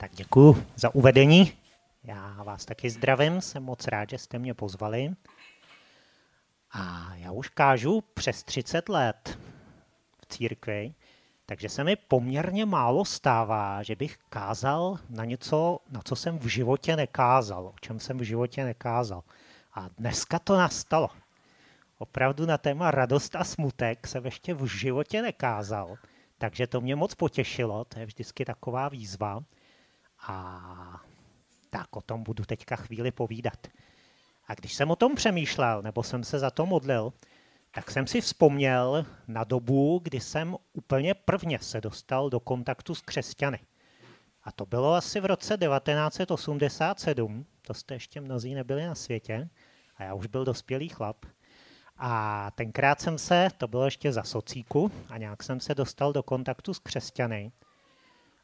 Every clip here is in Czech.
Tak děkuji za uvedení. Já vás taky zdravím, jsem moc rád, že jste mě pozvali. A já už kážu přes 30 let v církvi, takže se mi poměrně málo stává, že bych kázal na něco, na co jsem v životě nekázal, o čem jsem v životě nekázal. A dneska to nastalo. Opravdu na téma radost a smutek jsem ještě v životě nekázal, takže to mě moc potěšilo, to je vždycky taková výzva. A tak o tom budu teďka chvíli povídat. A když jsem o tom přemýšlel, nebo jsem se za to modlil, tak jsem si vzpomněl na dobu, kdy jsem úplně prvně se dostal do kontaktu s křesťany. A to bylo asi v roce 1987, to jste ještě mnozí nebyli na světě, a já už byl dospělý chlap. A tenkrát jsem se, to bylo ještě za socíku, a nějak jsem se dostal do kontaktu s křesťany.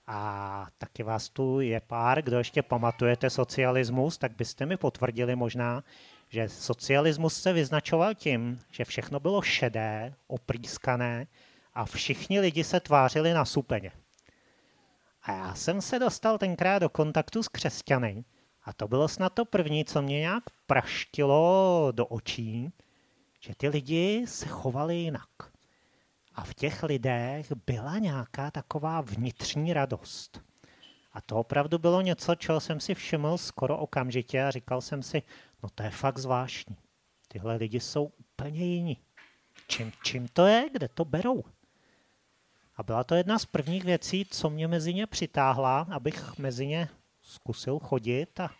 A taky vás tu je pár, kdo ještě pamatujete socialismus, tak byste mi potvrdili možná, že socialismus se vyznačoval tím, že všechno bylo šedé, oprýskané a všichni lidi se tvářili na supeně. A já jsem se dostal tenkrát do kontaktu s křesťany a to bylo snad to první, co mě nějak praštilo do očí, že ty lidi se chovali jinak. A v těch lidech byla nějaká taková vnitřní radost. A to opravdu bylo něco, čeho jsem si všiml skoro okamžitě a říkal jsem si, no to je fakt zvláštní. Tyhle lidi jsou úplně jiní. Čím, čím to je, kde to berou? A byla to jedna z prvních věcí, co mě mezi ně přitáhla, abych mezi ně zkusil chodit a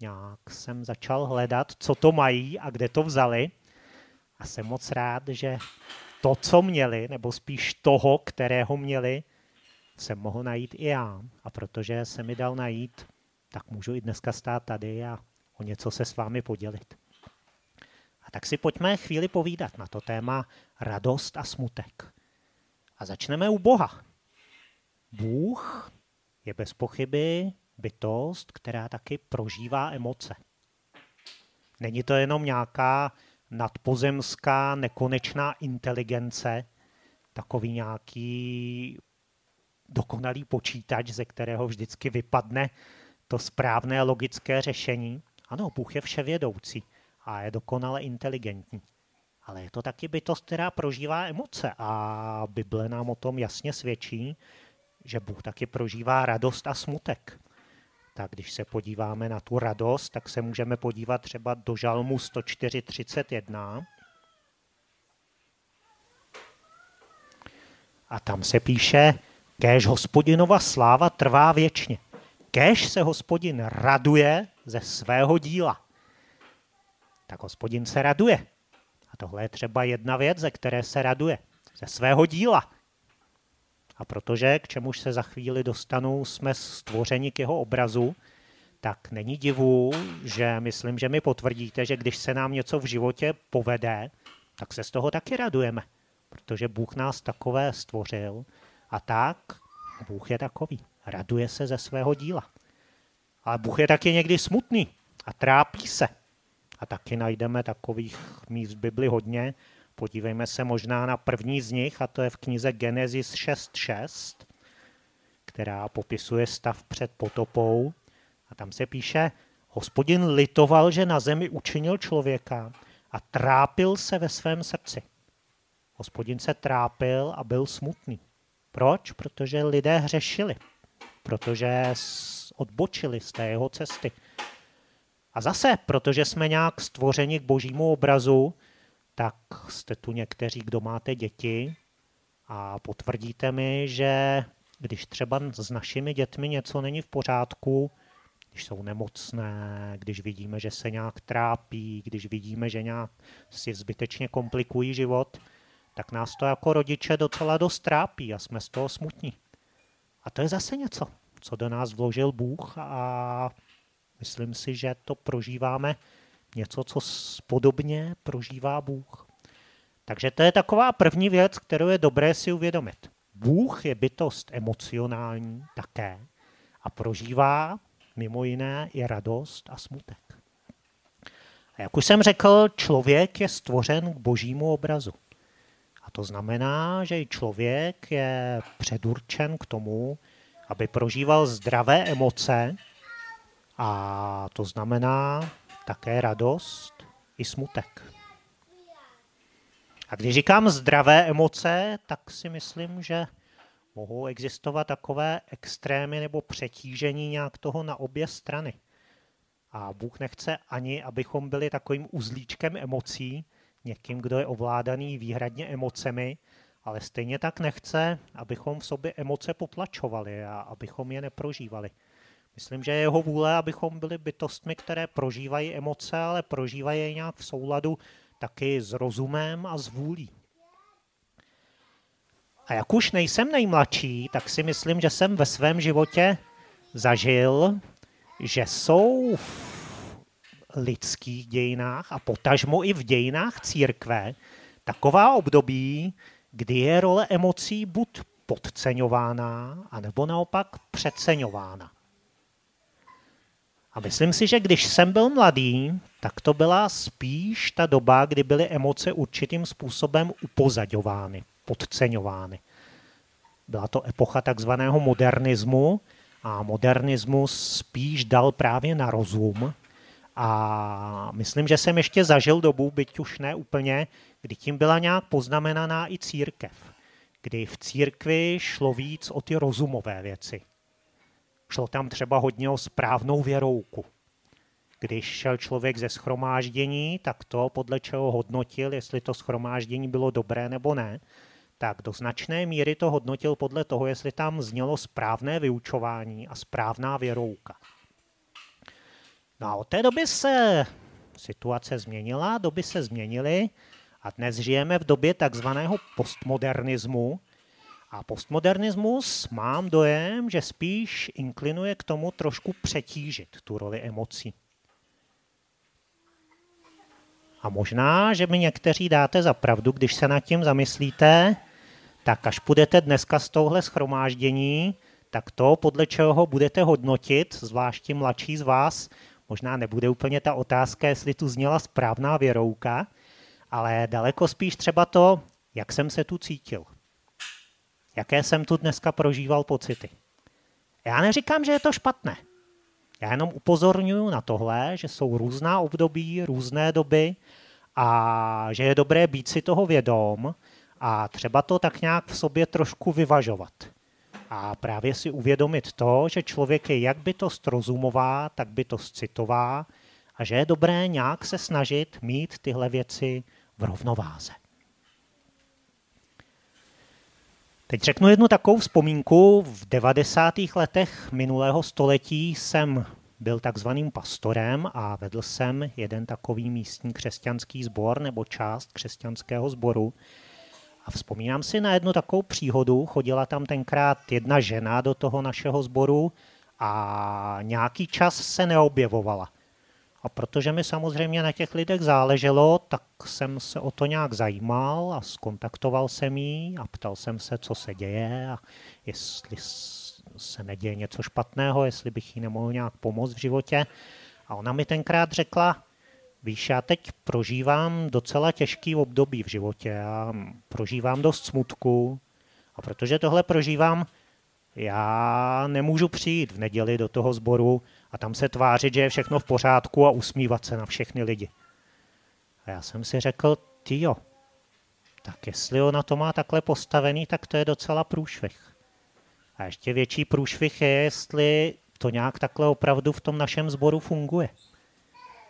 nějak jsem začal hledat, co to mají a kde to vzali. A jsem moc rád, že to, co měli, nebo spíš toho, kterého měli, jsem mohl najít i já. A protože se mi dal najít, tak můžu i dneska stát tady a o něco se s vámi podělit. A tak si pojďme chvíli povídat na to téma radost a smutek. A začneme u Boha. Bůh je bez pochyby bytost, která taky prožívá emoce. Není to jenom nějaká nadpozemská, nekonečná inteligence, takový nějaký dokonalý počítač, ze kterého vždycky vypadne to správné logické řešení. Ano, Bůh je vševědoucí a je dokonale inteligentní. Ale je to taky bytost, která prožívá emoce a Bible nám o tom jasně svědčí, že Bůh taky prožívá radost a smutek. Tak když se podíváme na tu radost, tak se můžeme podívat třeba do žalmu 104.31. A tam se píše, Kéž hospodinova sláva trvá věčně. Kéž se hospodin raduje ze svého díla. Tak hospodin se raduje. A tohle je třeba jedna věc, ze které se raduje. Ze svého díla. A protože, k čemuž se za chvíli dostanu, jsme stvořeni k jeho obrazu, tak není divu, že myslím, že mi potvrdíte, že když se nám něco v životě povede, tak se z toho taky radujeme. Protože Bůh nás takové stvořil, a tak Bůh je takový. Raduje se ze svého díla. Ale Bůh je taky někdy smutný a trápí se. A taky najdeme takových míst v Bibli hodně. Podívejme se možná na první z nich, a to je v knize Genesis 6.6, která popisuje stav před potopou. A tam se píše, hospodin litoval, že na zemi učinil člověka a trápil se ve svém srdci. Hospodin se trápil a byl smutný. Proč? Protože lidé hřešili, protože odbočili z té jeho cesty. A zase, protože jsme nějak stvořeni k božímu obrazu, tak jste tu někteří, kdo máte děti a potvrdíte mi, že když třeba s našimi dětmi něco není v pořádku, když jsou nemocné, když vidíme, že se nějak trápí, když vidíme, že nějak si zbytečně komplikují život, tak nás to jako rodiče docela dost trápí a jsme z toho smutní. A to je zase něco, co do nás vložil Bůh a myslím si, že to prožíváme něco, co podobně prožívá Bůh. Takže to je taková první věc, kterou je dobré si uvědomit. Bůh je bytost emocionální také a prožívá mimo jiné i radost a smutek. A jak už jsem řekl, člověk je stvořen k božímu obrazu to znamená, že i člověk je předurčen k tomu, aby prožíval zdravé emoce a to znamená také radost i smutek. A když říkám zdravé emoce, tak si myslím, že mohou existovat takové extrémy nebo přetížení nějak toho na obě strany. A Bůh nechce ani, abychom byli takovým uzlíčkem emocí, někým, kdo je ovládaný výhradně emocemi, ale stejně tak nechce, abychom v sobě emoce potlačovali a abychom je neprožívali. Myslím, že je jeho vůle, abychom byli bytostmi, které prožívají emoce, ale prožívají je nějak v souladu taky s rozumem a s vůlí. A jak už nejsem nejmladší, tak si myslím, že jsem ve svém životě zažil, že jsou v lidských dějinách a potažmo i v dějinách církve taková období, kdy je role emocí buď podceňována, anebo naopak přeceňována. A myslím si, že když jsem byl mladý, tak to byla spíš ta doba, kdy byly emoce určitým způsobem upozaďovány, podceňovány. Byla to epocha takzvaného modernismu a modernismus spíš dal právě na rozum. A myslím, že jsem ještě zažil dobu, byť už ne úplně, kdy tím byla nějak poznamenaná i církev. Kdy v církvi šlo víc o ty rozumové věci. Šlo tam třeba hodně o správnou věrouku. Když šel člověk ze schromáždění, tak to, podle čeho hodnotil, jestli to schromáždění bylo dobré nebo ne, tak do značné míry to hodnotil podle toho, jestli tam znělo správné vyučování a správná věrouka. No a od té doby se situace změnila, doby se změnily a dnes žijeme v době takzvaného postmodernismu. A postmodernismus mám dojem, že spíš inklinuje k tomu trošku přetížit tu roli emocí. A možná, že mi někteří dáte za pravdu, když se nad tím zamyslíte, tak až půjdete dneska z touhle schromáždění, tak to, podle čeho budete hodnotit, zvláště mladší z vás, možná nebude úplně ta otázka, jestli tu zněla správná věrouka, ale daleko spíš třeba to, jak jsem se tu cítil. Jaké jsem tu dneska prožíval pocity. Já neříkám, že je to špatné. Já jenom upozorňuji na tohle, že jsou různá období, různé doby a že je dobré být si toho vědom a třeba to tak nějak v sobě trošku vyvažovat. A právě si uvědomit to, že člověk je jak bytost rozumová, tak bytost citová a že je dobré nějak se snažit mít tyhle věci v rovnováze. Teď řeknu jednu takovou vzpomínku. V 90. letech minulého století jsem byl takzvaným pastorem a vedl jsem jeden takový místní křesťanský sbor nebo část křesťanského sboru. A vzpomínám si na jednu takovou příhodu. Chodila tam tenkrát jedna žena do toho našeho sboru a nějaký čas se neobjevovala. A protože mi samozřejmě na těch lidech záleželo, tak jsem se o to nějak zajímal a skontaktoval jsem jí a ptal jsem se, co se děje a jestli se neděje něco špatného, jestli bych jí nemohl nějak pomoct v životě. A ona mi tenkrát řekla, víš, já teď prožívám docela těžký období v životě, já prožívám dost smutku a protože tohle prožívám, já nemůžu přijít v neděli do toho sboru a tam se tvářit, že je všechno v pořádku a usmívat se na všechny lidi. A já jsem si řekl, ty jo, tak jestli ona to má takhle postavený, tak to je docela průšvih. A ještě větší průšvih je, jestli to nějak takhle opravdu v tom našem sboru funguje.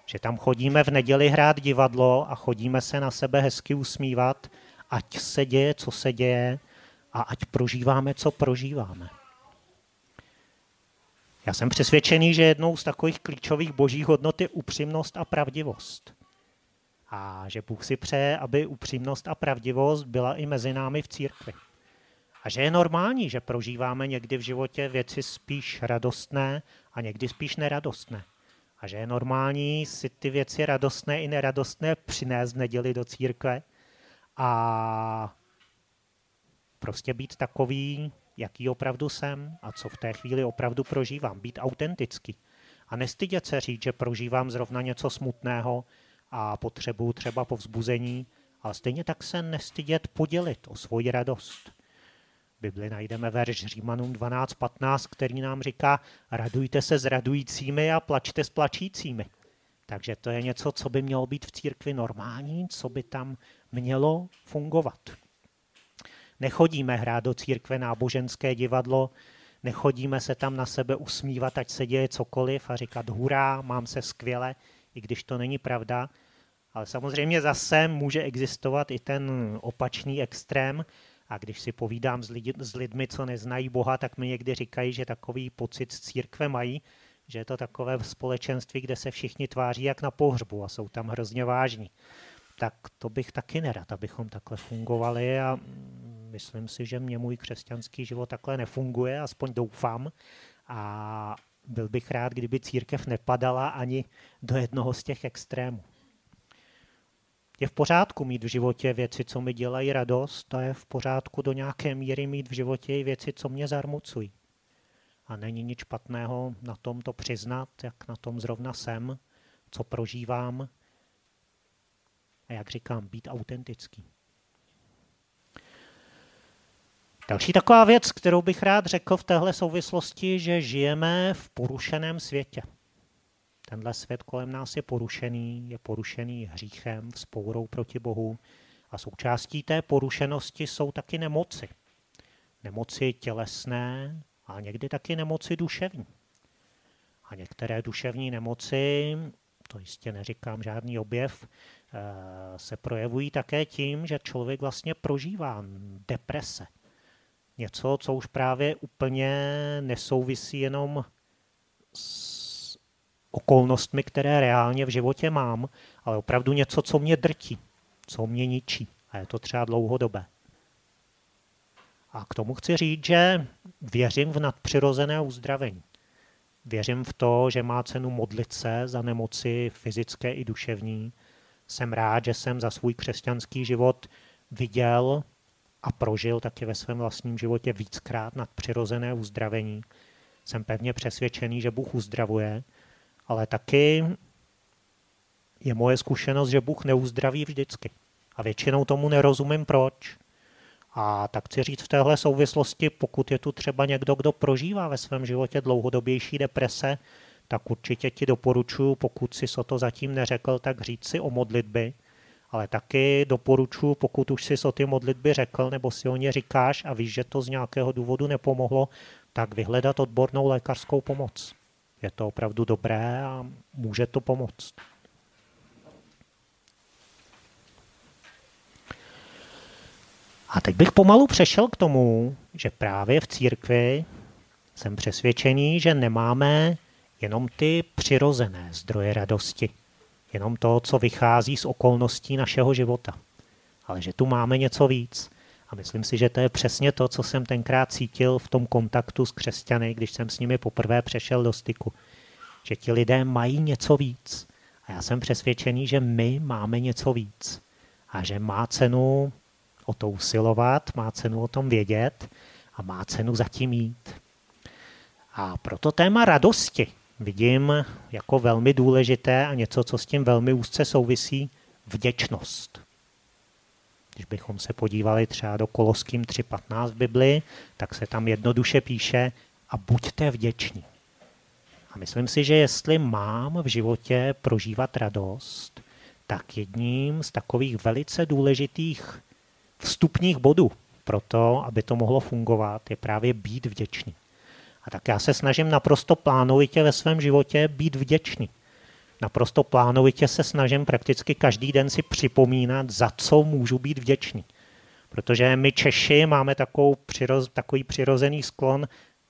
Že tam chodíme v neděli hrát divadlo a chodíme se na sebe hezky usmívat, ať se děje, co se děje a ať prožíváme, co prožíváme. Já jsem přesvědčený, že jednou z takových klíčových božích hodnot je upřímnost a pravdivost. A že Bůh si přeje, aby upřímnost a pravdivost byla i mezi námi v církvi. A že je normální, že prožíváme někdy v životě věci spíš radostné a někdy spíš neradostné. A že je normální si ty věci radostné i neradostné přinést v neděli do církve a prostě být takový, jaký opravdu jsem a co v té chvíli opravdu prožívám. Být autentický. A nestydět se říct, že prožívám zrovna něco smutného a potřebuju třeba povzbuzení, ale stejně tak se nestydět podělit o svoji radost. Bibli najdeme verš Římanům 12.15, který nám říká, radujte se s radujícími a plačte s plačícími. Takže to je něco, co by mělo být v církvi normální, co by tam mělo fungovat. Nechodíme hrát do církve náboženské divadlo, nechodíme se tam na sebe usmívat, ať se děje cokoliv a říkat hurá, mám se skvěle, i když to není pravda. Ale samozřejmě zase může existovat i ten opačný extrém, a když si povídám s, lidi, s lidmi, co neznají Boha, tak mi někdy říkají, že takový pocit z církve mají, že je to takové společenství, kde se všichni tváří jak na pohřbu a jsou tam hrozně vážní. Tak to bych taky nerad, abychom takhle fungovali a myslím si, že mě můj křesťanský život takhle nefunguje, aspoň doufám. A byl bych rád, kdyby církev nepadala ani do jednoho z těch extrémů. Je v pořádku mít v životě věci, co mi dělají radost, a je v pořádku do nějaké míry mít v životě i věci, co mě zarmucují. A není nic špatného na tom to přiznat, jak na tom zrovna jsem, co prožívám. A jak říkám, být autentický. Další taková věc, kterou bych rád řekl v téhle souvislosti, že žijeme v porušeném světě. Tenhle svět kolem nás je porušený, je porušený hříchem, vzpourou proti Bohu a součástí té porušenosti jsou taky nemoci. Nemoci tělesné a někdy taky nemoci duševní. A některé duševní nemoci, to jistě neříkám žádný objev, eh, se projevují také tím, že člověk vlastně prožívá deprese. Něco, co už právě úplně nesouvisí jenom s okolnostmi, které reálně v životě mám, ale opravdu něco, co mě drtí, co mě ničí. A je to třeba dlouhodobé. A k tomu chci říct, že věřím v nadpřirozené uzdravení. Věřím v to, že má cenu modlit se za nemoci fyzické i duševní. Jsem rád, že jsem za svůj křesťanský život viděl a prožil taky ve svém vlastním životě víckrát nadpřirozené uzdravení. Jsem pevně přesvědčený, že Bůh uzdravuje ale taky je moje zkušenost, že Bůh neuzdraví vždycky. A většinou tomu nerozumím proč. A tak chci říct v téhle souvislosti, pokud je tu třeba někdo, kdo prožívá ve svém životě dlouhodobější deprese, tak určitě ti doporučuji, pokud si so to zatím neřekl, tak říct si o modlitby, ale taky doporučuji, pokud už si o ty modlitby řekl, nebo si o ně říkáš a víš, že to z nějakého důvodu nepomohlo, tak vyhledat odbornou lékařskou pomoc. Je to opravdu dobré a může to pomoct. A teď bych pomalu přešel k tomu, že právě v církvi jsem přesvědčený, že nemáme jenom ty přirozené zdroje radosti, jenom to, co vychází z okolností našeho života, ale že tu máme něco víc. A myslím si, že to je přesně to, co jsem tenkrát cítil v tom kontaktu s křesťany, když jsem s nimi poprvé přešel do styku. Že ti lidé mají něco víc. A já jsem přesvědčený, že my máme něco víc. A že má cenu o to usilovat, má cenu o tom vědět a má cenu zatím jít. A proto téma radosti vidím jako velmi důležité a něco, co s tím velmi úzce souvisí, vděčnost. Když bychom se podívali třeba do Koloským 3.15 v Bibli, tak se tam jednoduše píše a buďte vděční. A myslím si, že jestli mám v životě prožívat radost, tak jedním z takových velice důležitých vstupních bodů pro to, aby to mohlo fungovat, je právě být vděčný. A tak já se snažím naprosto plánovitě ve svém životě být vděčný naprosto plánovitě se snažím prakticky každý den si připomínat, za co můžu být vděčný. Protože my Češi máme takovou, přiroz, takový přirozený sklon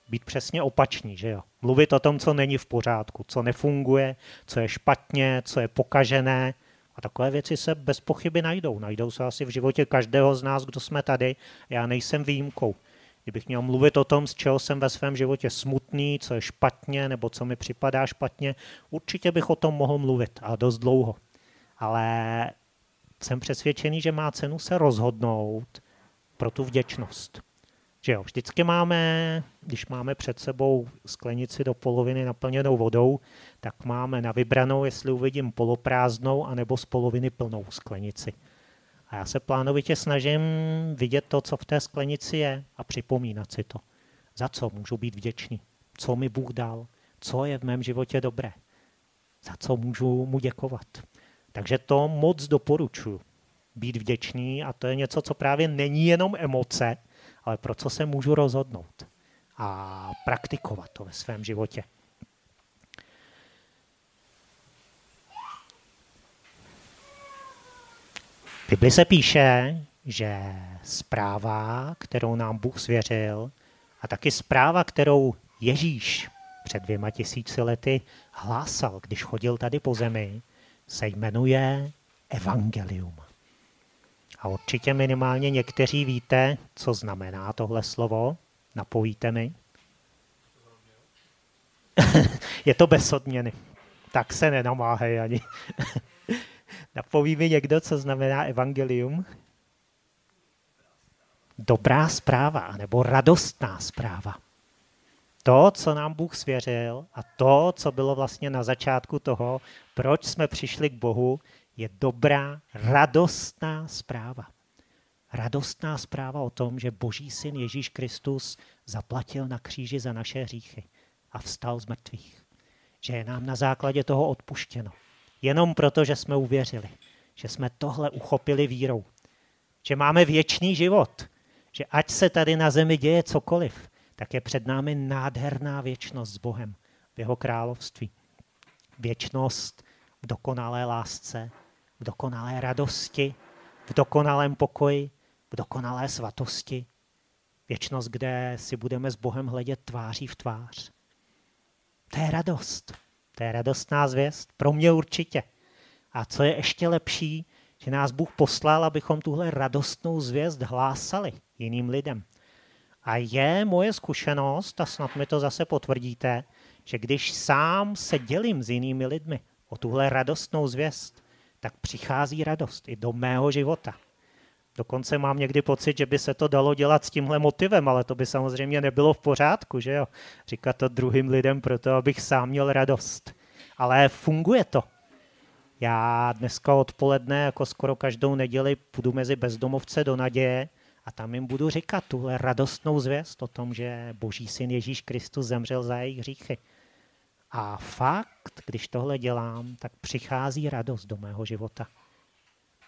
být přesně opačný, že jo? Mluvit o tom, co není v pořádku, co nefunguje, co je špatně, co je pokažené. A takové věci se bez pochyby najdou. Najdou se asi v životě každého z nás, kdo jsme tady. Já nejsem výjimkou. Kdybych měl mluvit o tom, z čeho jsem ve svém životě smutný, co je špatně nebo co mi připadá špatně, určitě bych o tom mohl mluvit a dost dlouho. Ale jsem přesvědčený, že má cenu se rozhodnout pro tu vděčnost. Že jo, vždycky máme, když máme před sebou sklenici do poloviny naplněnou vodou, tak máme na vybranou, jestli uvidím poloprázdnou anebo z poloviny plnou sklenici. A já se plánovitě snažím vidět to, co v té sklenici je a připomínat si to. Za co můžu být vděčný? Co mi Bůh dal? Co je v mém životě dobré? Za co můžu mu děkovat? Takže to moc doporučuji. Být vděčný a to je něco, co právě není jenom emoce, ale pro co se můžu rozhodnout a praktikovat to ve svém životě. V Bibli se píše, že zpráva, kterou nám Bůh svěřil, a taky zpráva, kterou Ježíš před dvěma tisíci lety hlásal, když chodil tady po zemi, se jmenuje Evangelium. A určitě minimálně někteří víte, co znamená tohle slovo. Napovíte mi? Je to bez odměny. Tak se nenamáhej ani. Napoví mi někdo, co znamená evangelium? Dobrá zpráva, nebo radostná zpráva. To, co nám Bůh svěřil a to, co bylo vlastně na začátku toho, proč jsme přišli k Bohu, je dobrá, radostná zpráva. Radostná zpráva o tom, že Boží syn Ježíš Kristus zaplatil na kříži za naše hříchy a vstal z mrtvých. Že je nám na základě toho odpuštěno. Jenom proto, že jsme uvěřili. Že jsme tohle uchopili vírou. Že máme věčný život. Že ať se tady na zemi děje cokoliv, tak je před námi nádherná věčnost s Bohem v jeho království. Věčnost v dokonalé lásce, v dokonalé radosti, v dokonalém pokoji, v dokonalé svatosti. Věčnost, kde si budeme s Bohem hledět tváří v tvář. To je radost. To je radostná zvěst. Pro mě určitě. A co je ještě lepší, že nás Bůh poslal, abychom tuhle radostnou zvěst hlásali jiným lidem. A je moje zkušenost, a snad mi to zase potvrdíte, že když sám se dělím s jinými lidmi o tuhle radostnou zvěst, tak přichází radost i do mého života. Dokonce mám někdy pocit, že by se to dalo dělat s tímhle motivem, ale to by samozřejmě nebylo v pořádku, že jo? Říkat to druhým lidem proto, abych sám měl radost. Ale funguje to. Já dneska odpoledne, jako skoro každou neděli, půjdu mezi bezdomovce do naděje a tam jim budu říkat tuhle radostnou zvěst o tom, že Boží syn Ježíš Kristus zemřel za jejich hříchy. A fakt, když tohle dělám, tak přichází radost do mého života.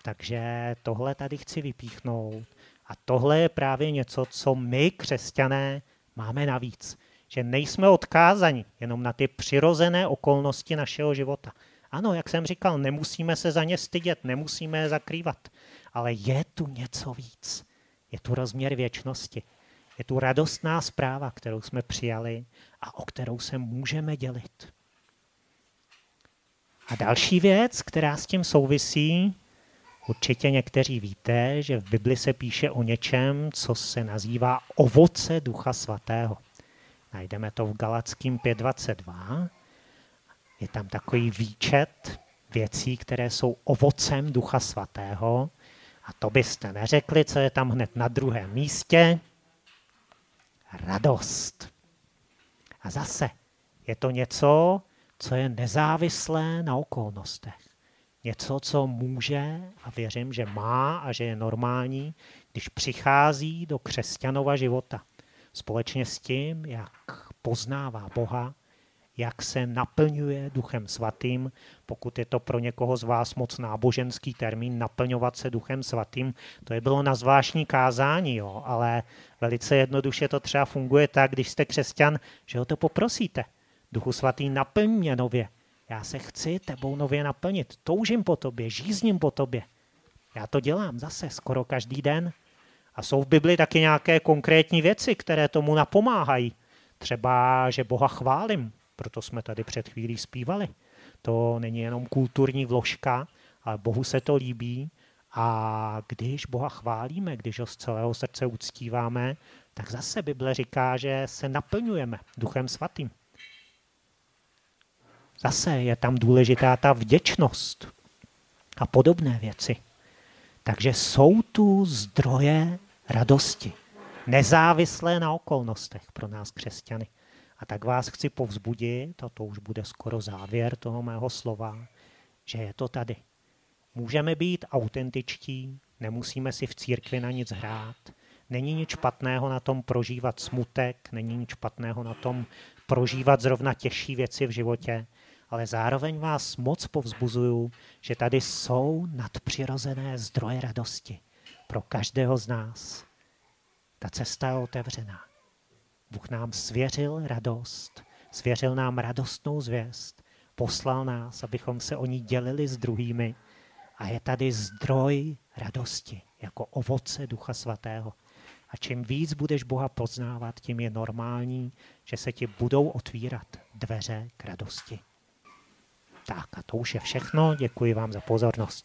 Takže tohle tady chci vypíchnout. A tohle je právě něco, co my, křesťané, máme navíc. Že nejsme odkázani jenom na ty přirozené okolnosti našeho života. Ano, jak jsem říkal, nemusíme se za ně stydět, nemusíme je zakrývat. Ale je tu něco víc. Je tu rozměr věčnosti. Je tu radostná zpráva, kterou jsme přijali a o kterou se můžeme dělit. A další věc, která s tím souvisí, určitě někteří víte, že v Bibli se píše o něčem, co se nazývá ovoce Ducha Svatého. Najdeme to v Galackým 5.22. Je tam takový výčet věcí, které jsou ovocem Ducha Svatého. A to byste neřekli, co je tam hned na druhém místě. Radost. A zase je to něco, co je nezávislé na okolnostech. Něco, co může a věřím, že má a že je normální, když přichází do křesťanova života. Společně s tím, jak poznává Boha, jak se naplňuje Duchem Svatým. Pokud je to pro někoho z vás moc náboženský termín, naplňovat se Duchem Svatým, to je bylo na zvláštní kázání, jo, ale velice jednoduše to třeba funguje tak, když jste křesťan, že ho to poprosíte. Duchu Svatý, naplň mě nově. Já se chci tebou nově naplnit. Toužím po tobě, žízním po tobě. Já to dělám zase skoro každý den. A jsou v Bibli taky nějaké konkrétní věci, které tomu napomáhají. Třeba, že Boha chválím, proto jsme tady před chvílí zpívali. To není jenom kulturní vložka, ale Bohu se to líbí a když Boha chválíme, když ho z celého srdce uctíváme, tak zase Bible říká, že se naplňujeme Duchem Svatým. Zase je tam důležitá ta vděčnost a podobné věci. Takže jsou tu zdroje radosti, nezávislé na okolnostech pro nás křesťany. A tak vás chci povzbudit, a to už bude skoro závěr toho mého slova, že je to tady. Můžeme být autentičtí, Nemusíme si v církvi na nic hrát. Není nic špatného na tom prožívat smutek, není nic špatného na tom prožívat zrovna těžší věci v životě, ale zároveň vás moc povzbuzuju, že tady jsou nadpřirozené zdroje radosti pro každého z nás. Ta cesta je otevřená. Bůh nám svěřil radost, svěřil nám radostnou zvěst, poslal nás, abychom se o ní dělili s druhými a je tady zdroj radosti, jako ovoce Ducha Svatého. A čím víc budeš Boha poznávat, tím je normální, že se ti budou otvírat dveře k radosti. Tak a to už je všechno. Děkuji vám za pozornost.